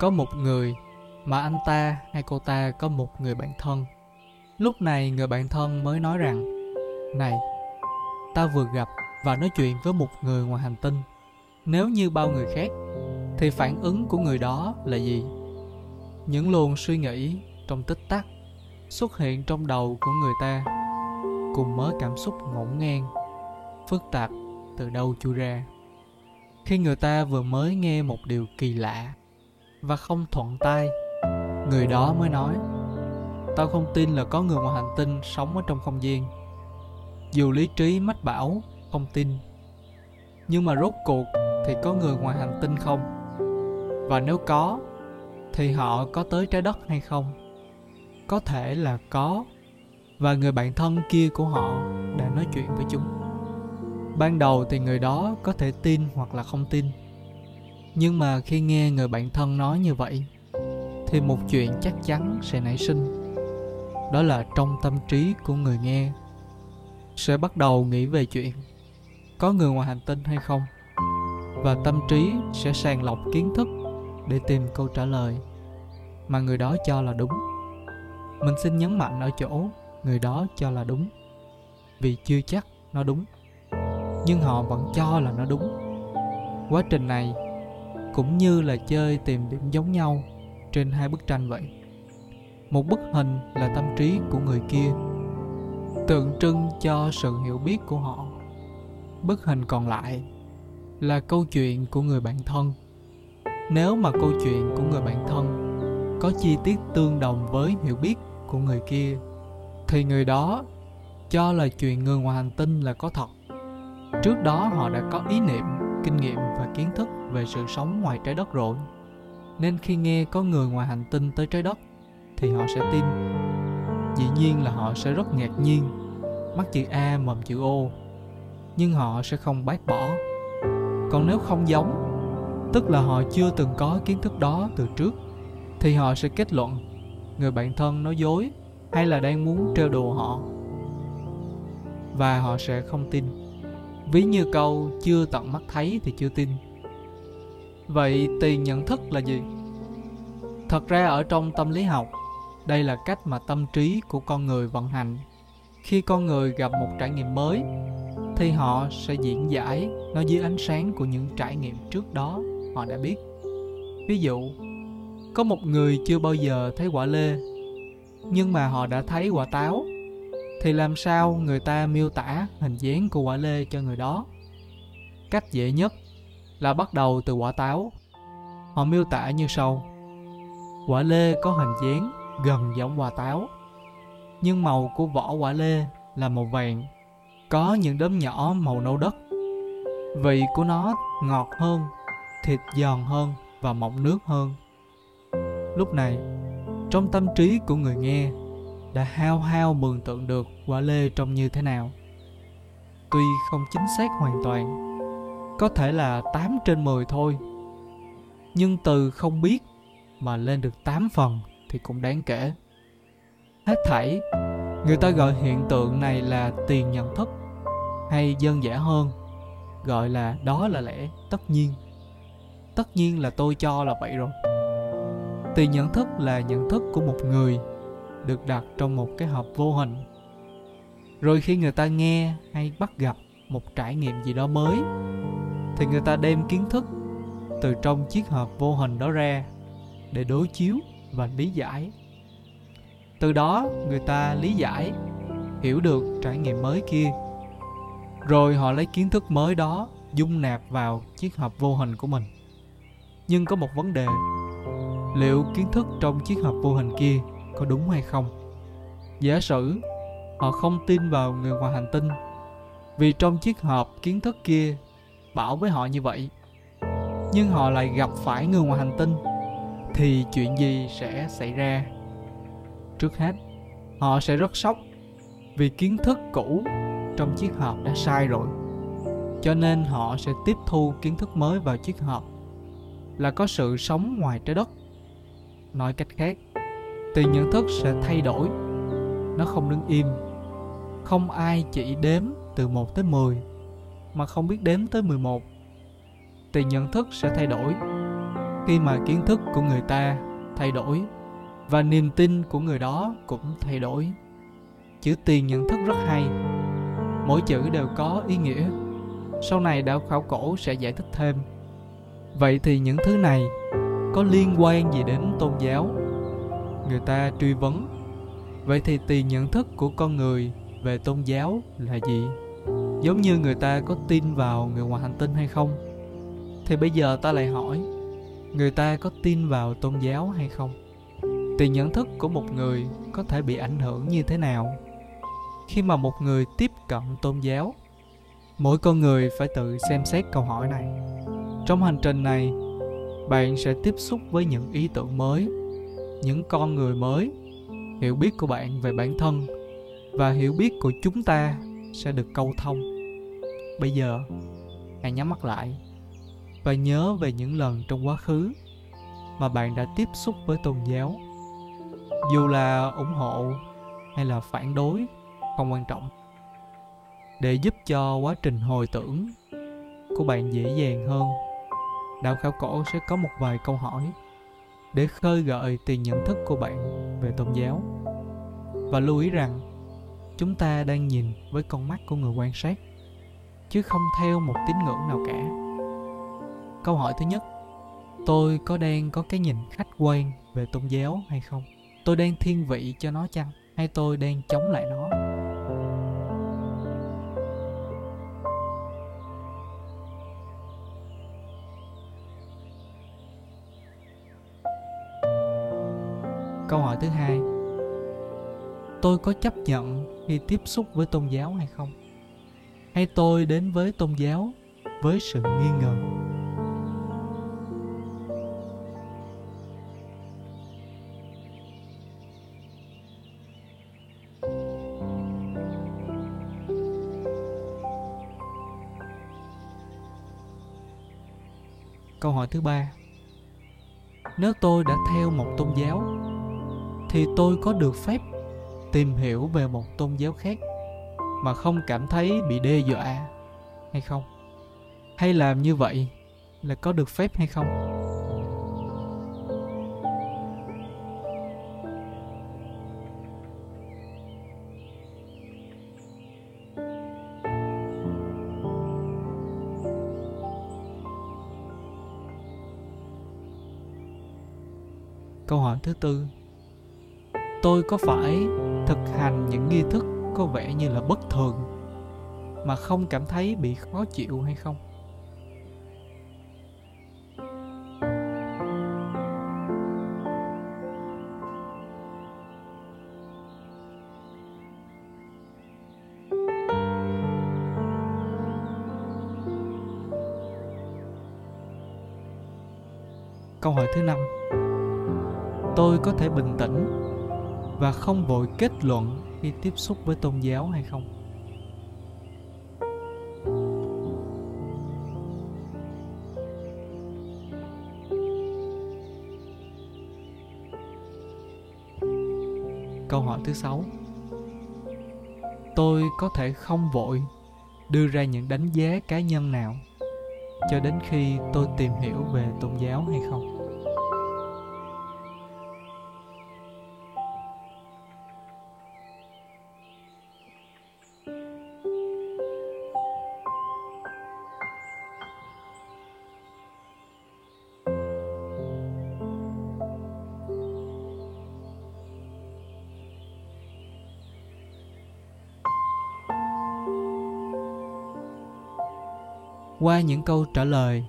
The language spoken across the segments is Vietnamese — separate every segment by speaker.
Speaker 1: có một người, mà anh ta hay cô ta có một người bạn thân. Lúc này người bạn thân mới nói rằng, này ta vừa gặp và nói chuyện với một người ngoài hành tinh. Nếu như bao người khác, thì phản ứng của người đó là gì? Những luồng suy nghĩ trong tích tắc xuất hiện trong đầu của người ta, cùng mớ cảm xúc ngổn ngang, phức tạp từ đâu chui ra. Khi người ta vừa mới nghe một điều kỳ lạ và không thuận tai người đó mới nói, tao không tin là có người ngoài hành tinh sống ở trong không gian. Dù lý trí mách bảo, không tin. Nhưng mà rốt cuộc thì có người ngoài hành tinh không? Và nếu có, thì họ có tới trái đất hay không? Có thể là có, và người bạn thân kia của họ đã nói chuyện với chúng. Ban đầu thì người đó có thể tin hoặc là không tin nhưng mà khi nghe người bạn thân nói như vậy, thì một chuyện chắc chắn sẽ nảy sinh. Đó là trong tâm trí của người nghe sẽ bắt đầu nghĩ về chuyện có người ngoài hành tinh hay không, và tâm trí sẽ sàng lọc kiến thức để tìm câu trả lời mà người đó cho là đúng. Mình xin nhấn mạnh ở chỗ người đó cho là đúng, vì chưa chắc nó đúng, nhưng họ vẫn cho là nó đúng. Quá trình này cũng như là chơi tìm điểm giống nhau trên hai bức tranh vậy. Một bức hình là tâm trí của người kia, tượng trưng cho sự hiểu biết của họ. Bức hình còn lại là câu chuyện của người bạn thân. Nếu mà câu chuyện của người bạn thân có chi tiết tương đồng với hiểu biết của người kia, thì người đó cho là chuyện người ngoài hành tinh là có thật. Trước đó họ đã có ý niệm kinh nghiệm và kiến thức về sự sống ngoài trái đất rồi. Nên khi nghe có người ngoài hành tinh tới trái đất, thì họ sẽ tin. Dĩ nhiên là họ sẽ rất ngạc nhiên. Mắt chữ a mồm chữ o. Nhưng họ sẽ không bác bỏ. Còn nếu không giống, tức là họ chưa từng có kiến thức đó từ trước, thì họ sẽ kết luận, người bạn thân nói dối hay là đang muốn trêu đùa họ. Và họ sẽ không tin ví như câu chưa tận mắt thấy thì chưa tin vậy tiền nhận thức là gì? Thật ra ở trong tâm lý học, đây là cách mà tâm trí của con người vận hành. Khi con người gặp một trải nghiệm mới, thì họ sẽ diễn giải nó dưới ánh sáng của những trải nghiệm trước đó họ đã biết. Ví dụ, có một người chưa bao giờ thấy quả lê, nhưng mà họ đã thấy quả táo thì làm sao người ta miêu tả hình dáng của quả lê cho người đó? Cách dễ nhất là bắt đầu từ quả táo. Họ miêu tả như sau. Quả lê có hình dáng gần giống quả táo, nhưng màu của vỏ quả lê là màu vàng, có những đốm nhỏ màu nâu đất. Vị của nó ngọt hơn, thịt giòn hơn và mọng nước hơn. Lúc này, trong tâm trí của người nghe đã hao hao mường tượng được quả lê trông như thế nào. Tuy không chính xác hoàn toàn, có thể là 8 trên 10 thôi. Nhưng từ không biết mà lên được 8 phần thì cũng đáng kể. Hết thảy, người ta gọi hiện tượng này là tiền nhận thức, hay đơn giản hơn, gọi là đó là lẽ, tất nhiên. Tất nhiên là tôi cho là vậy rồi. Tiền nhận thức là nhận thức của một người được đặt trong một cái hộp vô hình. Rồi khi người ta nghe hay bắt gặp một trải nghiệm gì đó mới, thì người ta đem kiến thức từ trong chiếc hộp vô hình đó ra để đối chiếu và lý giải. Từ đó, người ta lý giải, hiểu được trải nghiệm mới kia. Rồi họ lấy kiến thức mới đó dung nạp vào chiếc hộp vô hình của mình. Nhưng có một vấn đề, liệu kiến thức trong chiếc hộp vô hình kia có đúng hay không? Giả sử, họ không tin vào người ngoài hành tinh, vì trong chiếc hộp kiến thức kia bảo với họ như vậy, nhưng họ lại gặp phải người ngoài hành tinh, thì chuyện gì sẽ xảy ra? Trước hết, họ sẽ rất sốc vì kiến thức cũ trong chiếc hộp đã sai rồi. Cho nên họ sẽ tiếp thu kiến thức mới vào chiếc hộp là có sự sống ngoài trái đất. Nói cách khác thì nhận thức sẽ thay đổi. Nó không đứng im. Không ai chỉ đếm từ 1 tới 10 mà không biết đếm tới 11 thì nhận thức sẽ thay đổi. Khi mà kiến thức của người ta thay đổi và niềm tin của người đó cũng thay đổi. Chữ tiền nhận thức rất hay. Mỗi chữ đều có ý nghĩa. Sau này đạo khảo cổ sẽ giải thích thêm. Vậy thì những thứ này có liên quan gì đến tôn giáo? Người ta truy vấn. Vậy thì tiền nhận thức của con người về tôn giáo là gì? Giống như người ta có tin vào người ngoài hành tinh hay không? Thì bây giờ ta lại hỏi, người ta có tin vào tôn giáo hay không? Tiền nhận thức của một người có thể bị ảnh hưởng như thế nào? Khi mà một người tiếp cận tôn giáo, mỗi con người phải tự xem xét câu hỏi này. Trong hành trình này, bạn sẽ tiếp xúc với những ý tưởng mới những con người mới. Hiểu biết của bạn về bản thân và hiểu biết của chúng ta sẽ được câu thông. Bây giờ, hãy nhắm mắt lại và nhớ về những lần trong quá khứ mà bạn đã tiếp xúc với tôn giáo. Dù là ủng hộ hay là phản đối, không quan trọng. Để giúp cho quá trình hồi tưởng của bạn dễ dàng hơn đạo khảo cổ sẽ có một vài câu hỏi để khơi gợi tiền nhận thức của bạn về tôn giáo. Và lưu ý rằng, chúng ta đang nhìn với con mắt của người quan sát, chứ không theo một tín ngưỡng nào cả. Câu hỏi thứ nhất, tôi có đang có cái nhìn khách quan về tôn giáo hay không? Tôi đang thiên vị cho nó chăng? Hay tôi đang chống lại nó? Câu hỏi thứ hai. Tôi có chấp nhận khi tiếp xúc với tôn giáo hay không? Hay tôi đến với tôn giáo với sự nghi ngờ? Câu hỏi thứ ba. Nếu tôi đã theo một tôn giáo thì tôi có được phép tìm hiểu về một tôn giáo khác mà không cảm thấy bị đe dọa hay không? Hay làm như vậy là có được phép hay không? Câu hỏi thứ tư tôi có phải thực hành những nghi thức có vẻ như là bất thường mà không cảm thấy bị khó chịu hay không? Câu hỏi thứ năm. Tôi có thể bình tĩnh và không vội kết luận khi tiếp xúc với tôn giáo hay không. Câu hỏi thứ sáu. Tôi có thể không vội đưa ra những đánh giá cá nhân nào cho đến khi tôi tìm hiểu về tôn giáo hay không? Qua những câu trả lời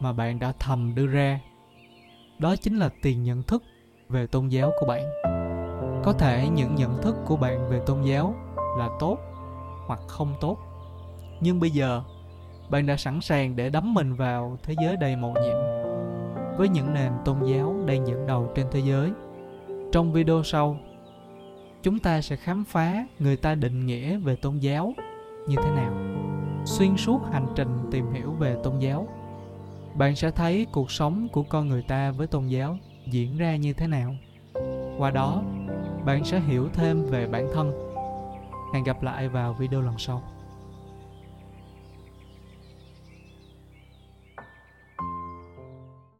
Speaker 1: mà bạn đã thầm đưa ra. Đó chính là tiền nhận thức về tôn giáo của bạn. Có thể những nhận thức của bạn về tôn giáo là tốt hoặc không tốt. Nhưng bây giờ, bạn đã sẵn sàng để đắm mình vào thế giới đầy màu nhiệm, với những nền tôn giáo đang dẫn đầu trên thế giới. Trong video sau, chúng ta sẽ khám phá người ta định nghĩa về tôn giáo như thế nào xuyên suốt hành trình tìm hiểu về tôn giáo. Bạn sẽ thấy cuộc sống của con người ta với tôn giáo diễn ra như thế nào. Qua đó, bạn sẽ hiểu thêm về bản thân. Hẹn gặp lại vào video lần sau.